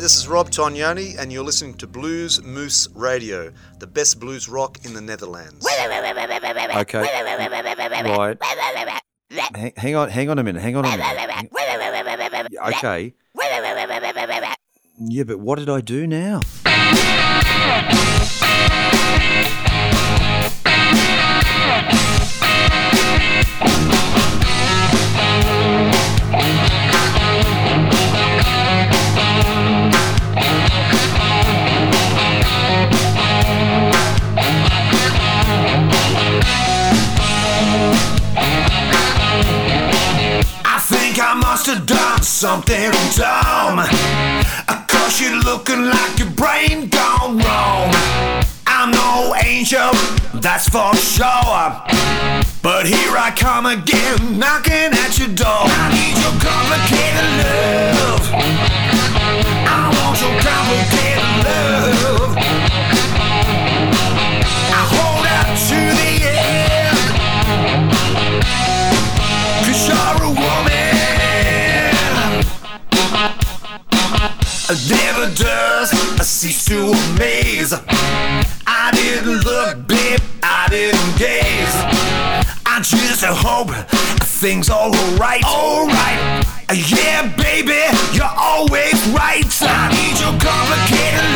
Hi, this is Rob Tognoni, and you're listening to Blues Moose Radio, the best blues rock in the Netherlands. Okay. Right. Hang, hang on, hang on a minute. Hang on a minute. Okay. Yeah, but what did I do now? Something dumb. Cause you're looking like your brain gone wrong. I'm no angel, that's for sure. But here I come again, knocking at your door. I need your complicated love. Things all right Alright, yeah baby, you're always right. I need your complicated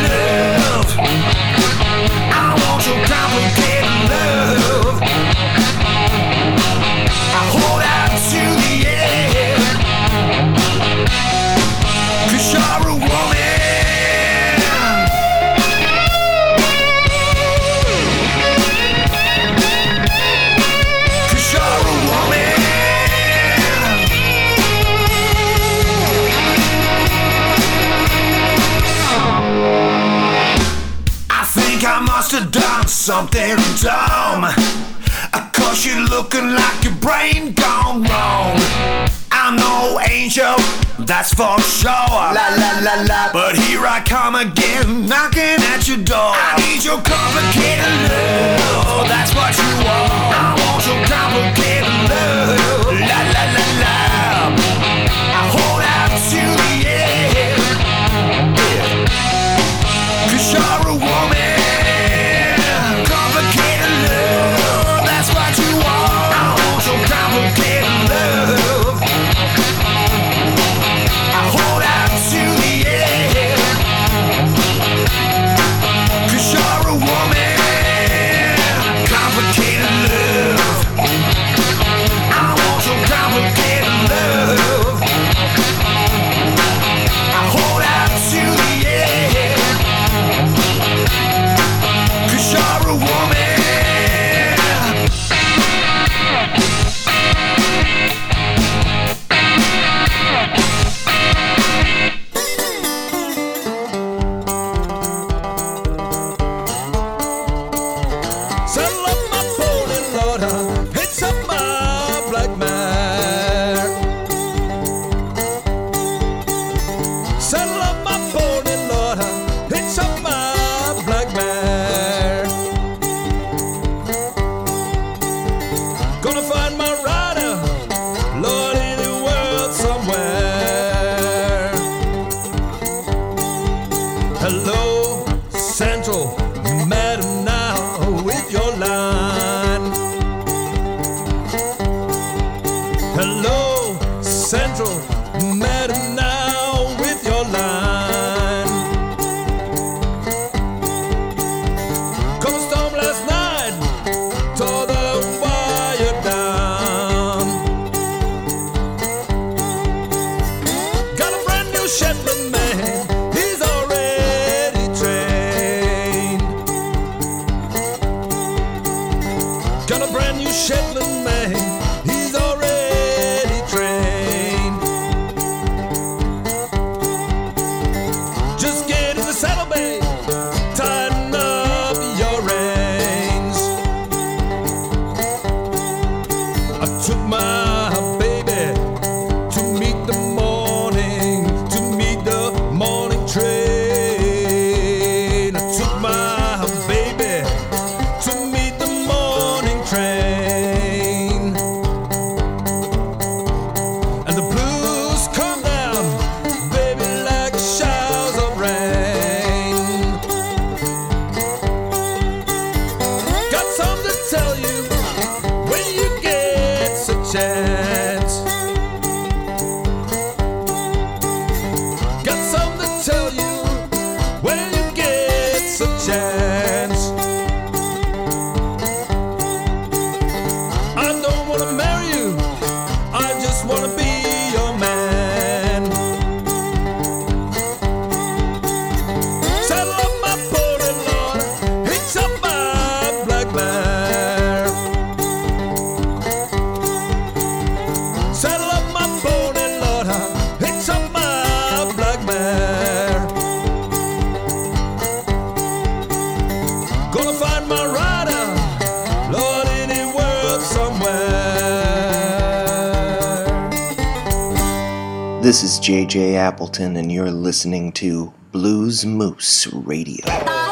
something dumb. Cause you're looking like your brain gone wrong. I'm no angel, that's for sure. La la la la. But here I come again, knocking at your door. I need your complicated love. That's what you want. I want your complicated love. La. Appleton, and you're listening to Blues Moose Radio.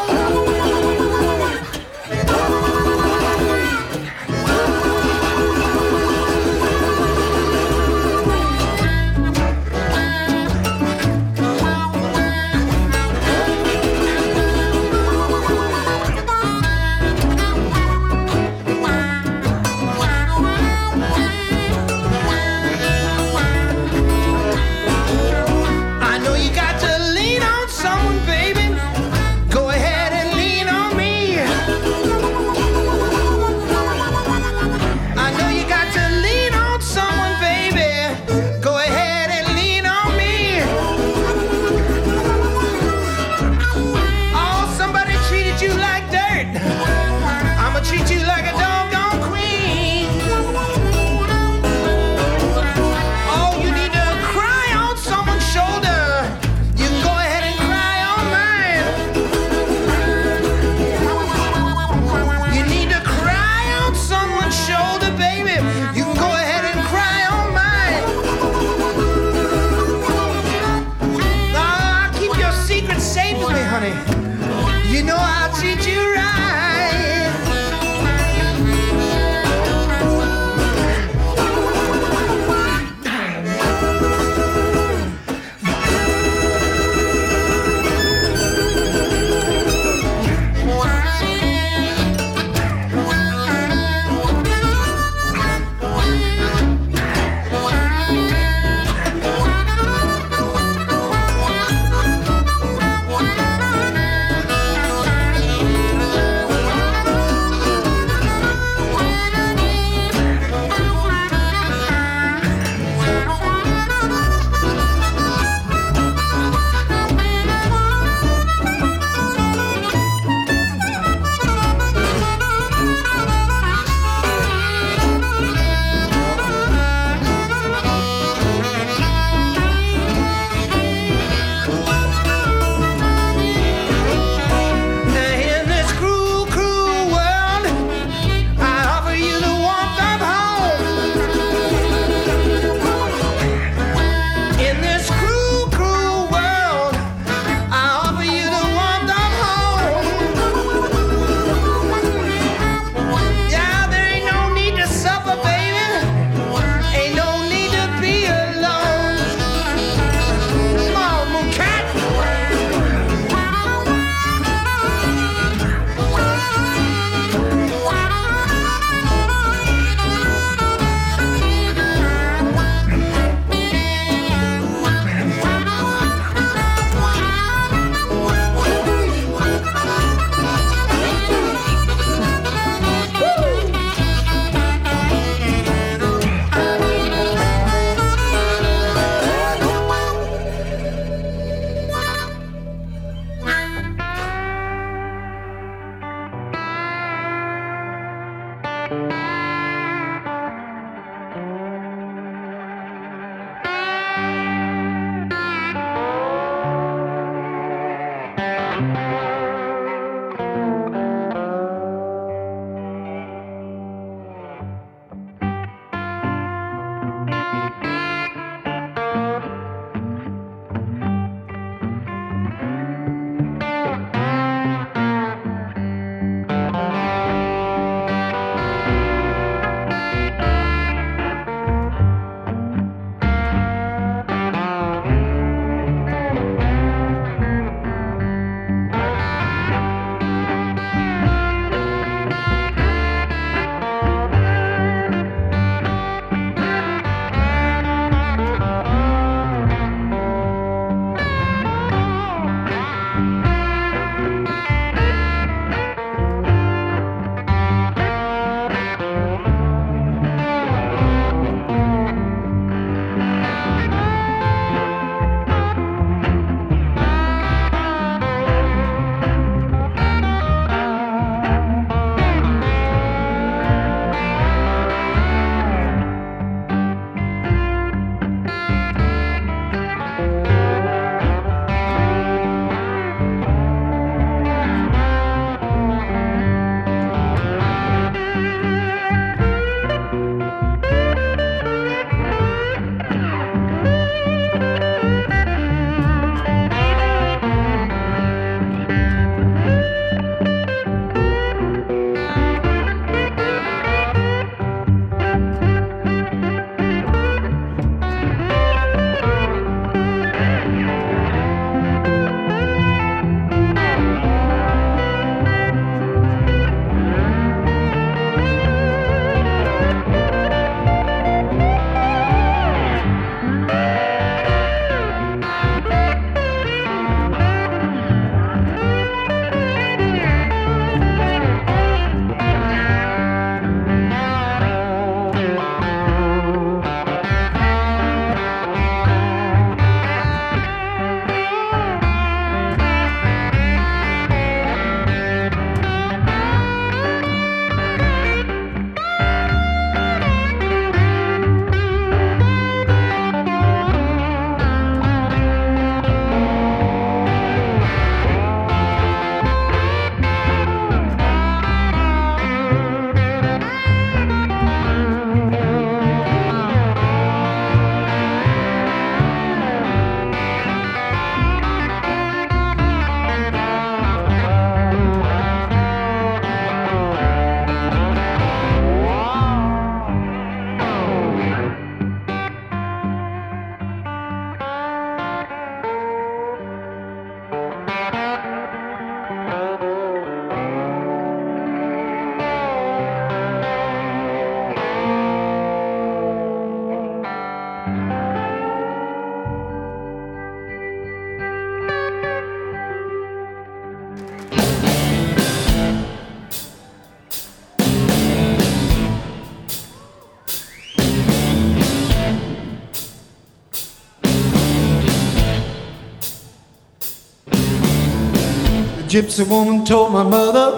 Gypsy woman told my mother,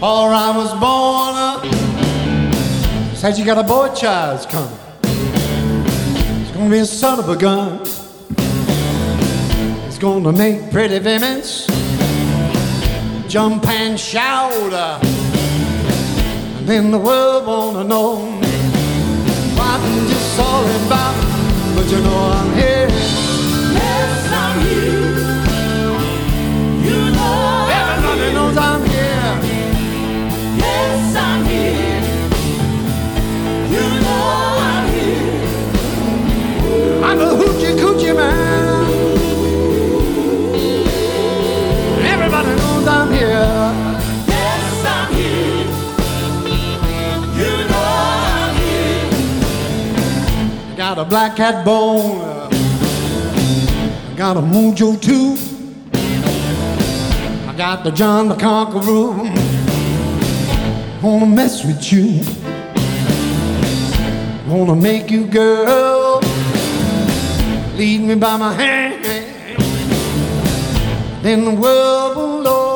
or I was born, up. said you got a boy child's coming. It's gonna be a son of a gun. It's gonna make pretty women's jump and shout. uh, and then the world wanna know what it's all about. But you know I'm here. I'm a hoochie coochie man. Everybody knows I'm here. Yes, I'm here. You know I'm here. Got a black cat bone. I got a mojo too. I got the John the Conqueror. Wanna mess with you. Wanna make you girl. Lead me by my hand. Then the world will know.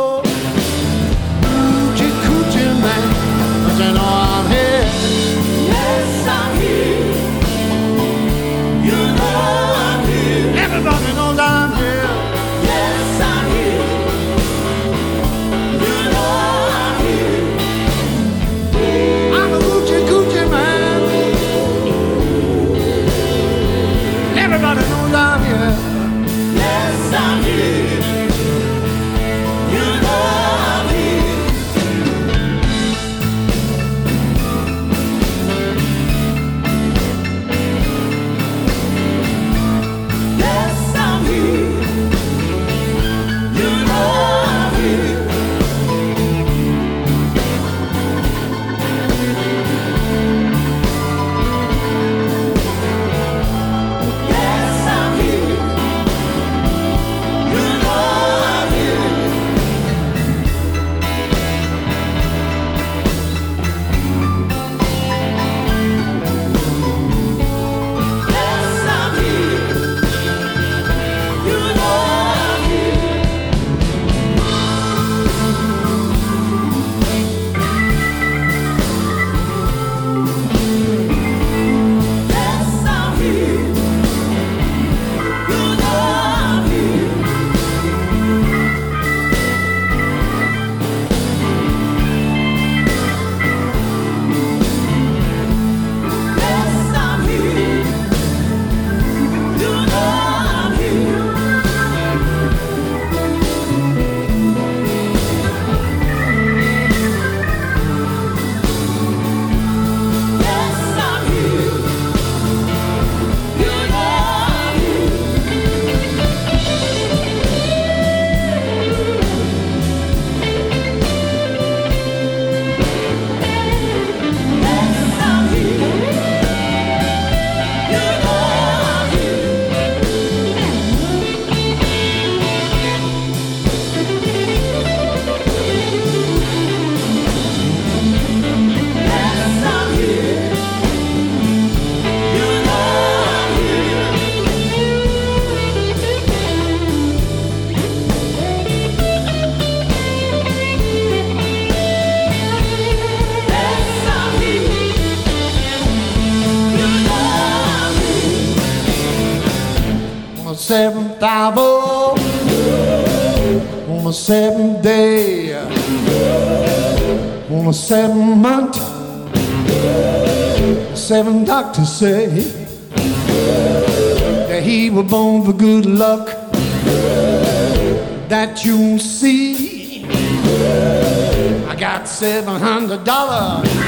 Doctors say that he was born for good luck. That you see, I got seven hundred dollars.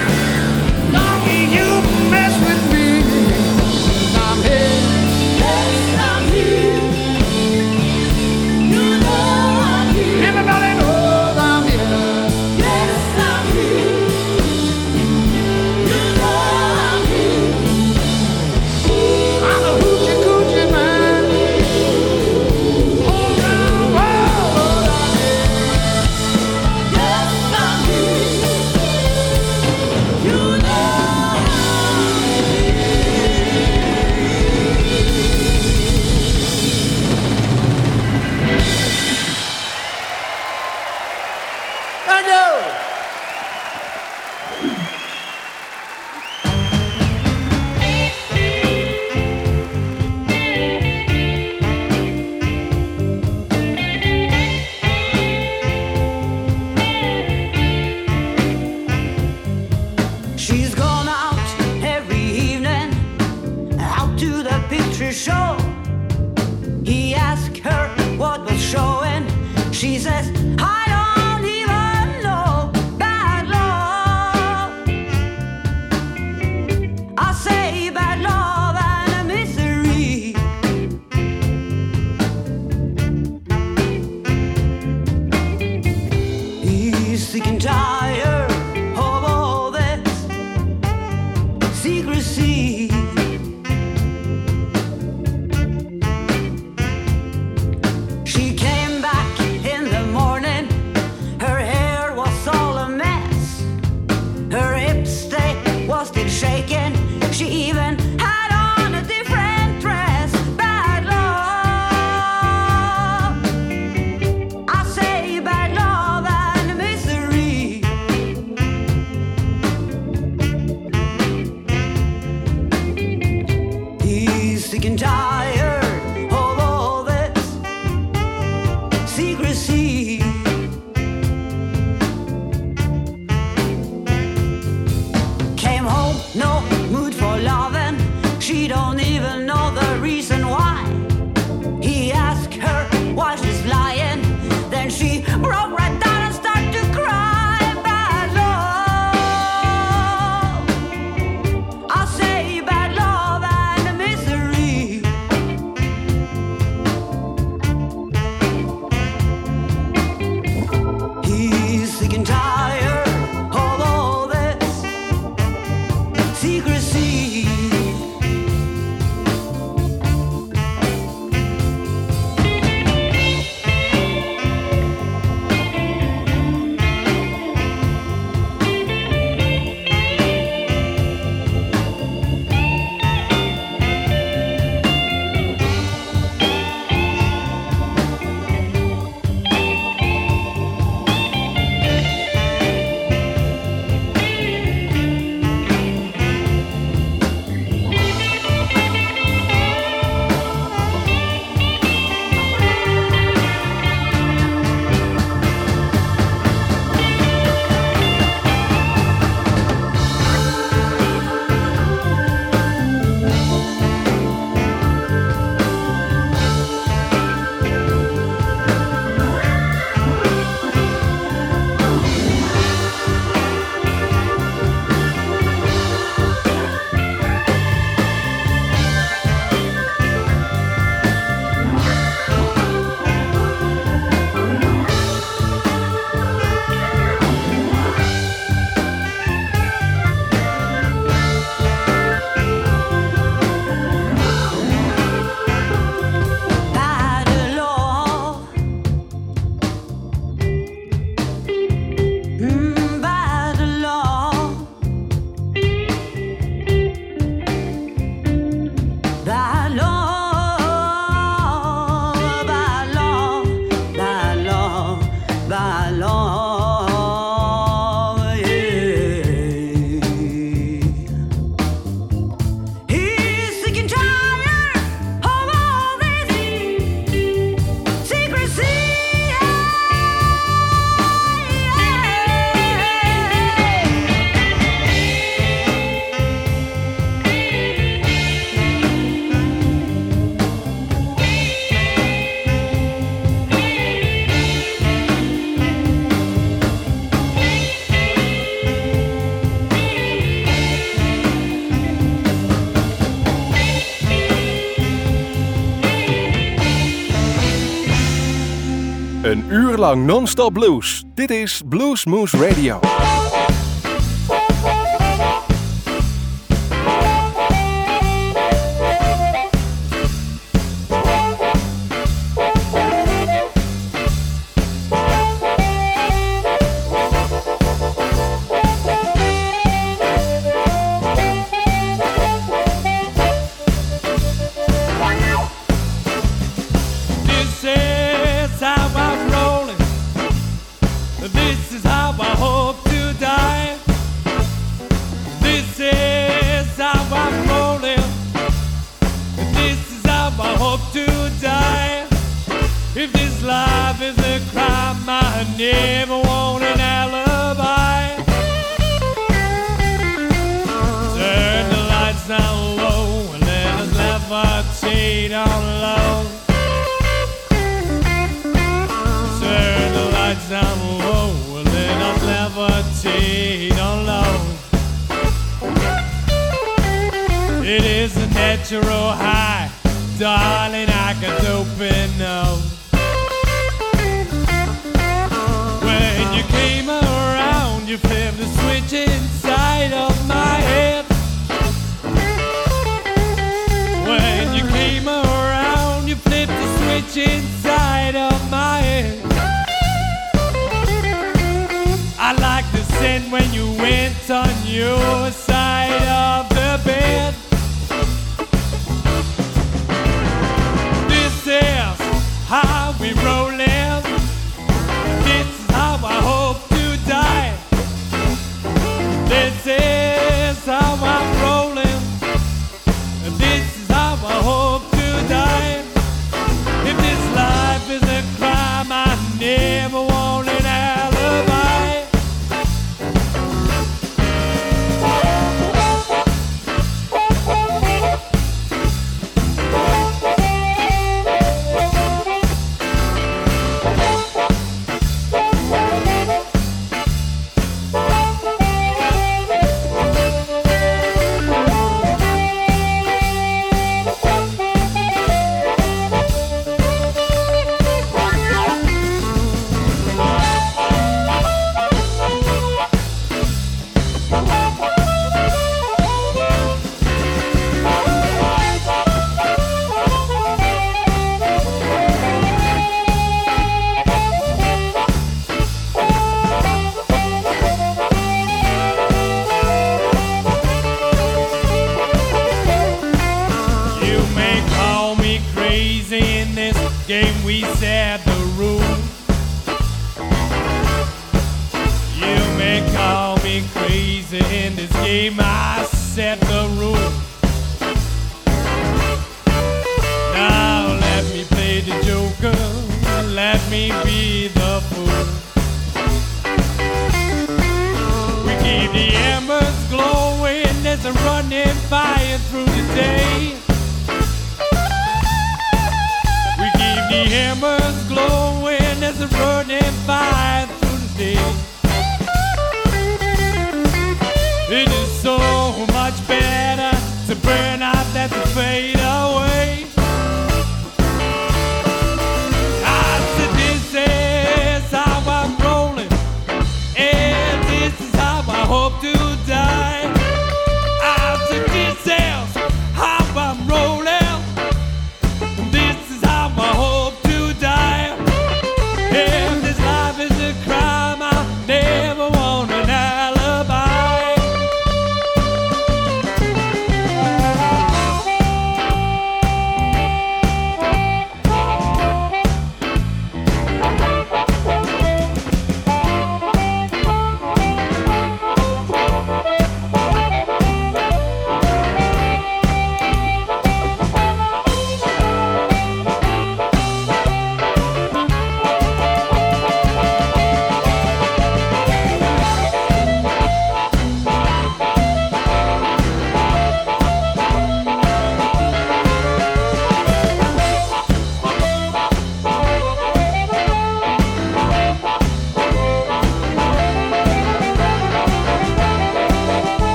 Lang non-stop blues. Dit is Blues Moose Radio.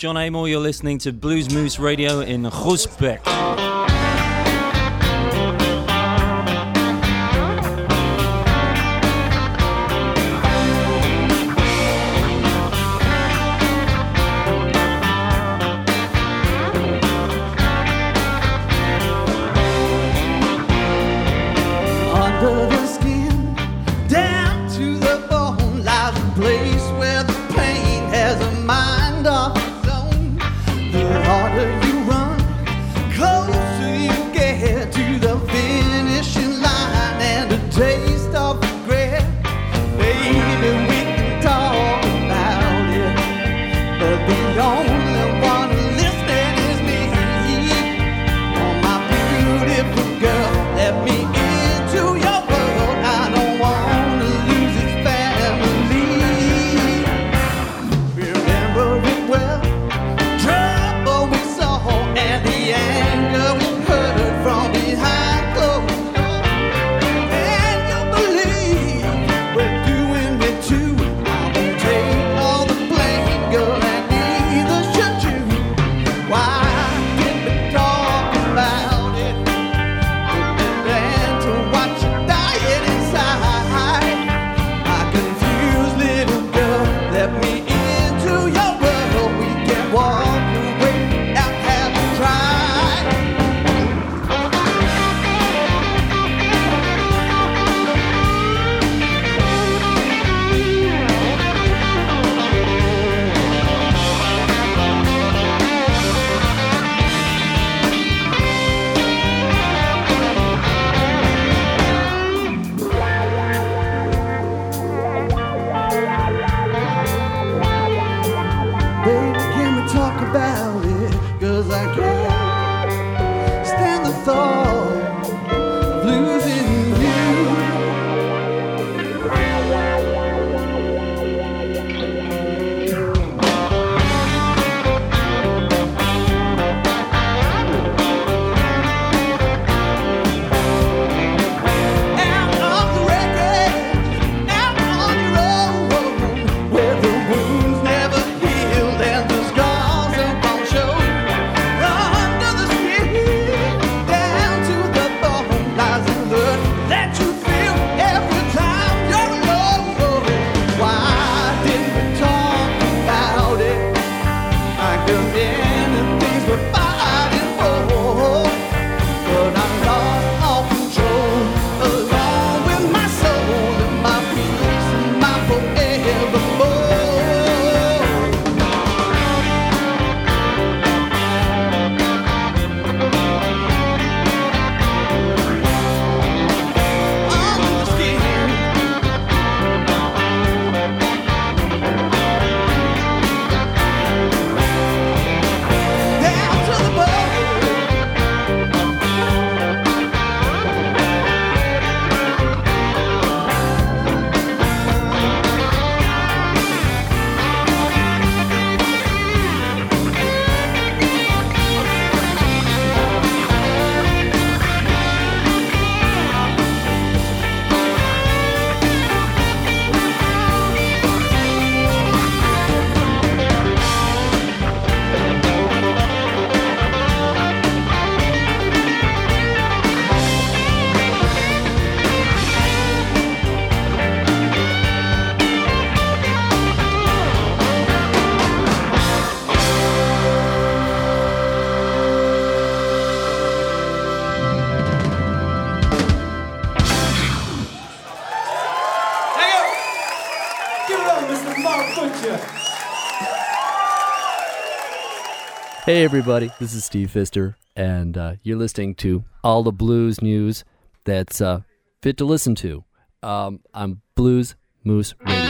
John Amor. You're listening to Blues Moose Radio in Groesbeek. Hey, everybody, this is Steve Fister, and uh, you're listening to all the blues news that's uh, fit to listen to um, on Blues Moose Radio.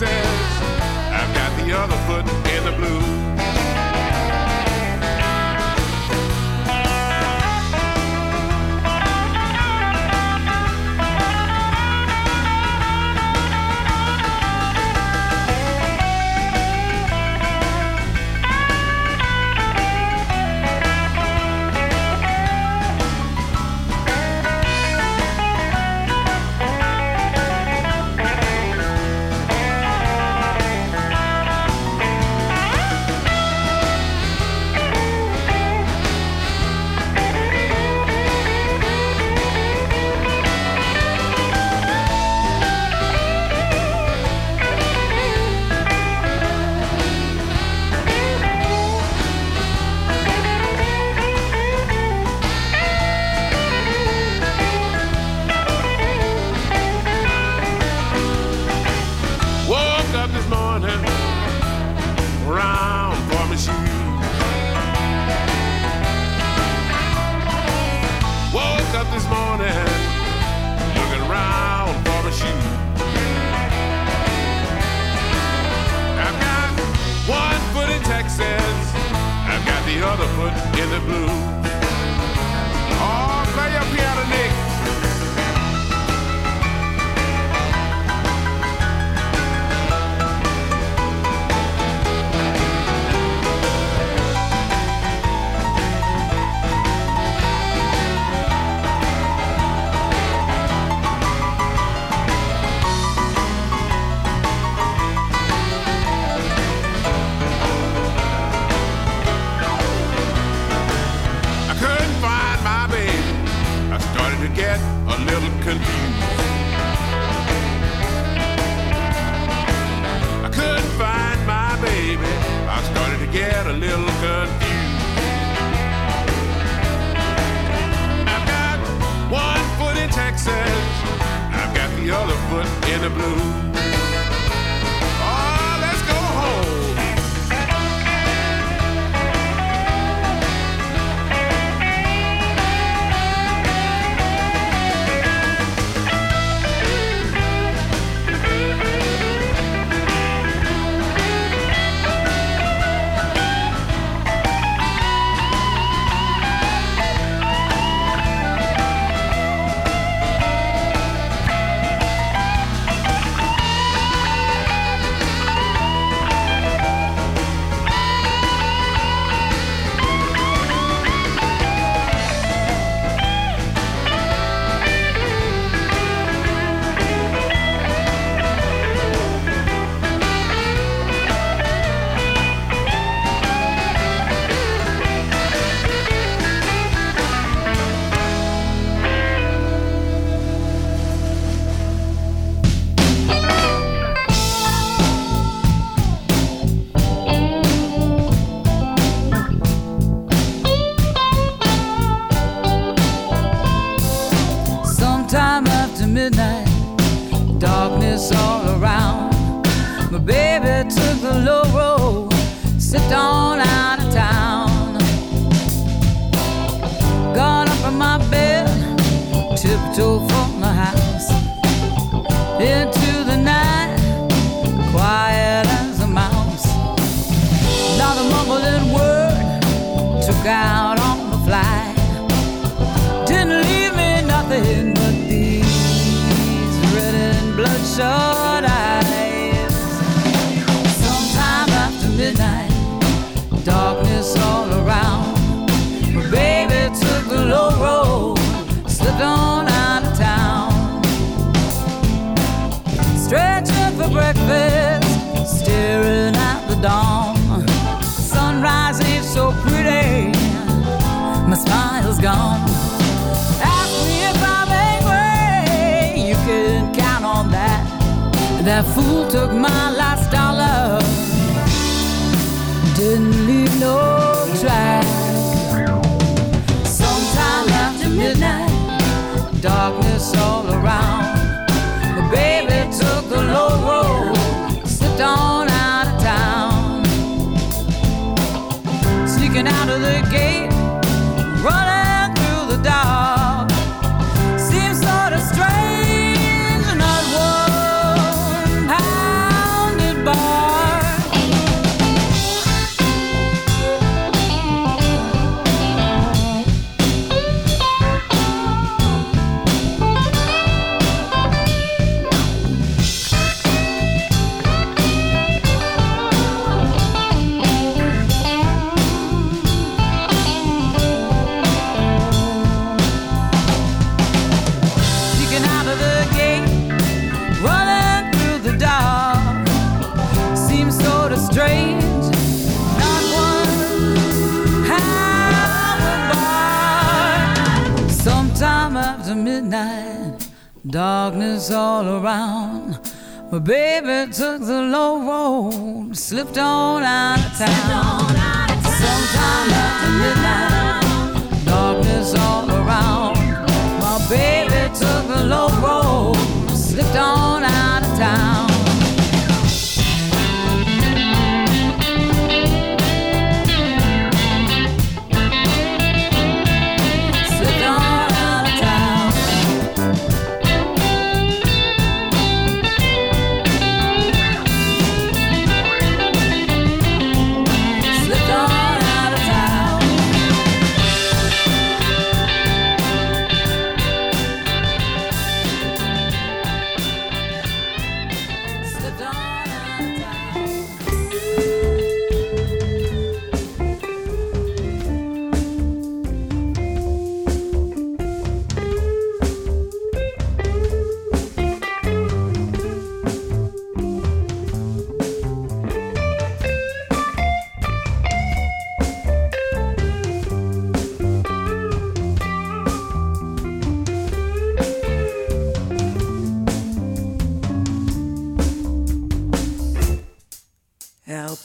Texas, I've got the other foot in the blue. my bed, tiptoe from the house into the night. Quiet. Gone. Ask me if I'm angry, you can count on that. That fool took my last dollar, didn't leave no track. Sometime after midnight, darkness all around. The baby took the low road, slipped on out of town. Sneaking out of the gate, darkness all around. My baby took the low road, slipped on out of town. Sometime after midnight, darkness all around. My baby took the low road, slipped on out of town.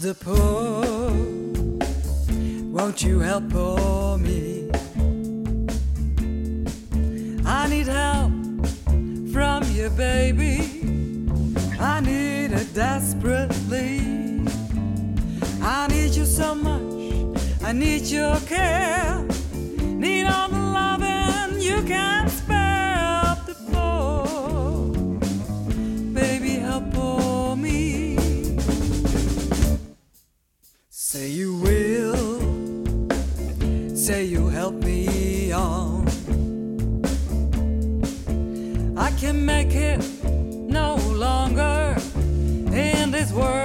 The poor. Won't you help poor me? I need help from you, baby. I need it desperately. I need you so much. I need your care. Need all the loving you can world